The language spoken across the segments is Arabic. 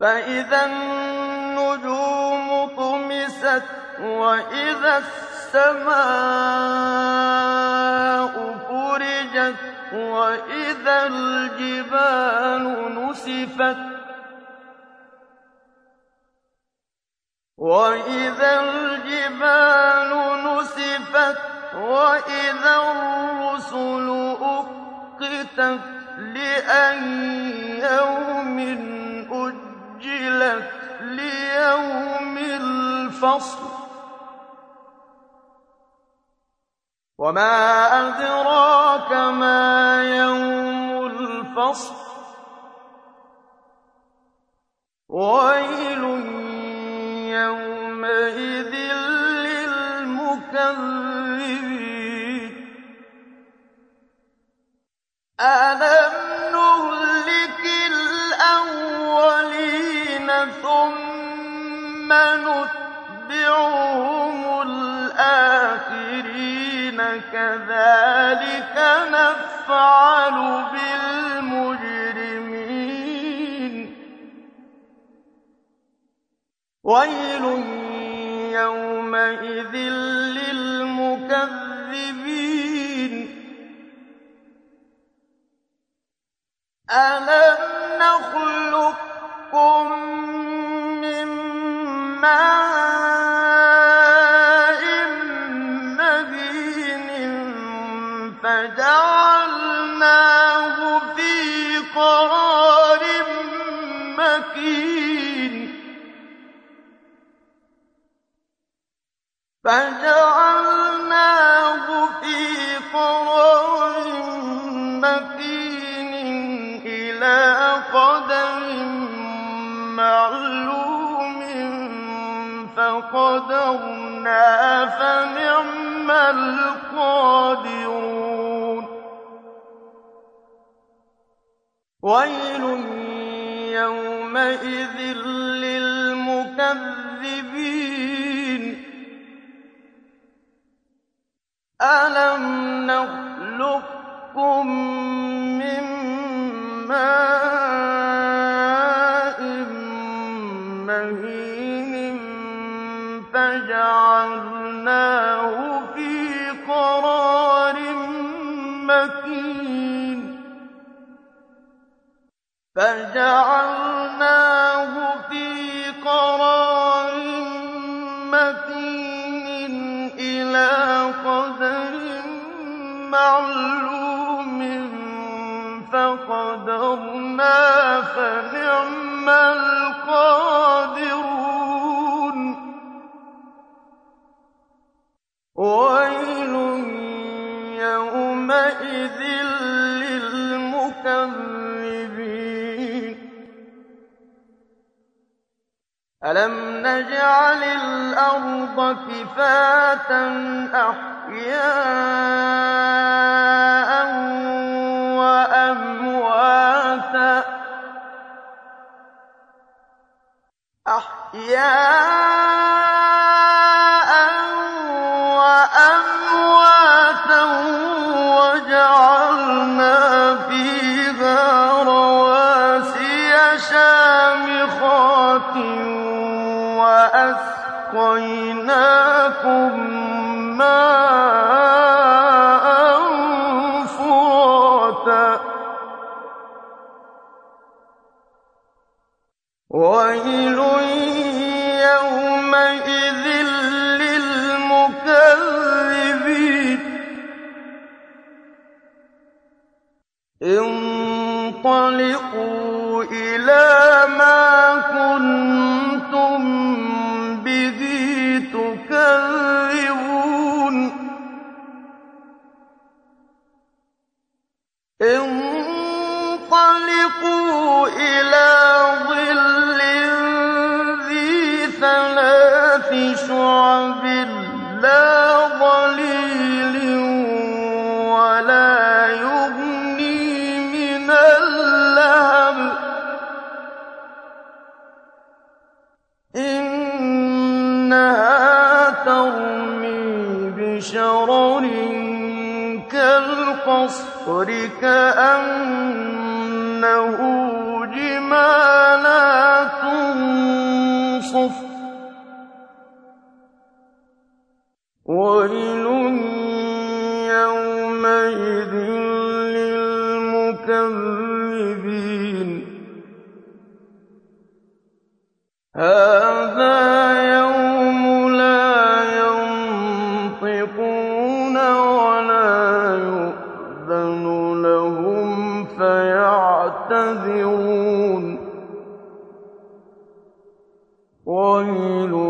فإذا النجوم طمست وإذا السَّمَاءُ فُرِجَتْ وَإِذَا الْجِبَالُ نُسِفَتْ وَإِذَا الْجِبَالُ نُسِفَتْ وَإِذَا الرُّسُلُ أُقِّتَتْ لِأَيِّ يَوْمٍ الْفَصْلِ. وَمَا أَدْرَاكَ مَا يَوْمُ الْفَصْلِ. وَيْلٌ يَوْمَئِذٍ لِّلْمُكَذِّبِينَ. أَلَمْ نُهْلِكِ الْأَوَّلِينَ ثُمَّ نُتْبِعُهُمُ الْآخِرِينَ كَذَٰلِكَ نَفْعَلُ بِالْمُجْرِمِينَ. وَيْلٌ يَوْمَئِذٍ لِّلْمُكَذِّبِينَ. أَلَمْ نَخْلُقكُّم فَنِعْمَ الْقَادِرُونَ. وَيْلٌ يَوْمَئِذٍ لِّلْمُكَذِّبِينَ. أَلَمْ نَخْلُقكُّم مَّكِينٍ إِلَىٰ قَدَرٍ مَّعْلُومٍ فَقَدَرْنَا فَنِعْمَ الْقَادِرُونَ أَلَمْ نَجْعَلِ الْأَرْضَ كِفَاتًا أَحْيَاءً وَأَمْوَاتًا جَعَلْنَاكُمْ مَاءً وَيْلٌ يَوْمَئِذٍ لِّلْمُكَذِّبِينَ. انطَلِقُوا إِلَىٰ مَا كُنتُمْ انطَلِقُوا إِلَىٰ ظِلٍّ ذِي ثَلَاثِ شُعَبٍ لَّا ظَلِيلٍ وَلَا يُغْنِي مِنَ اللَّهَبِ. إِنَّهَا تَرْمِي بِشَرَرٍ كَالْقَصْرِ. كَأَنَّهُ جِمَالَتٌ صُفْرٌ وَيْلٌ يَوْمَئِذٍ لِّلْمُكَذِّبِينَ. وَيْلٌ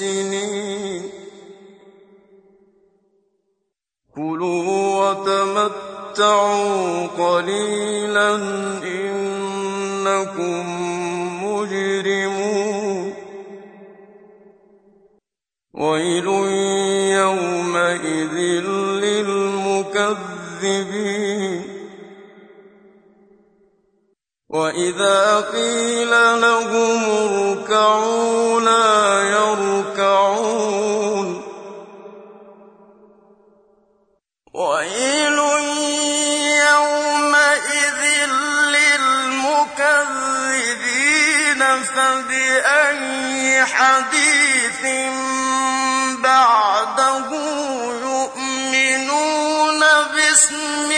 الْمُحْسِنِينَ كُلُوا وَتَمَتَّعُوا قَلِيلًا إِنَّكُم مُّجْرِمُونَ. وَيْلٌ يَوْمَئِذٍ لِّلْمُكَذِّبِينَ. وَإِذَا قِيلَ لَهُمُ ارْكَعُوا لَا يَرْكَعُونَ وَيْلٌ يَوْمَئِذٍ لِّلْمُكَذِّبِينَ فَبِأَيِّ حَدِيثٍ بَعْدَهُ يُؤْمِنُونَ بِسْمِ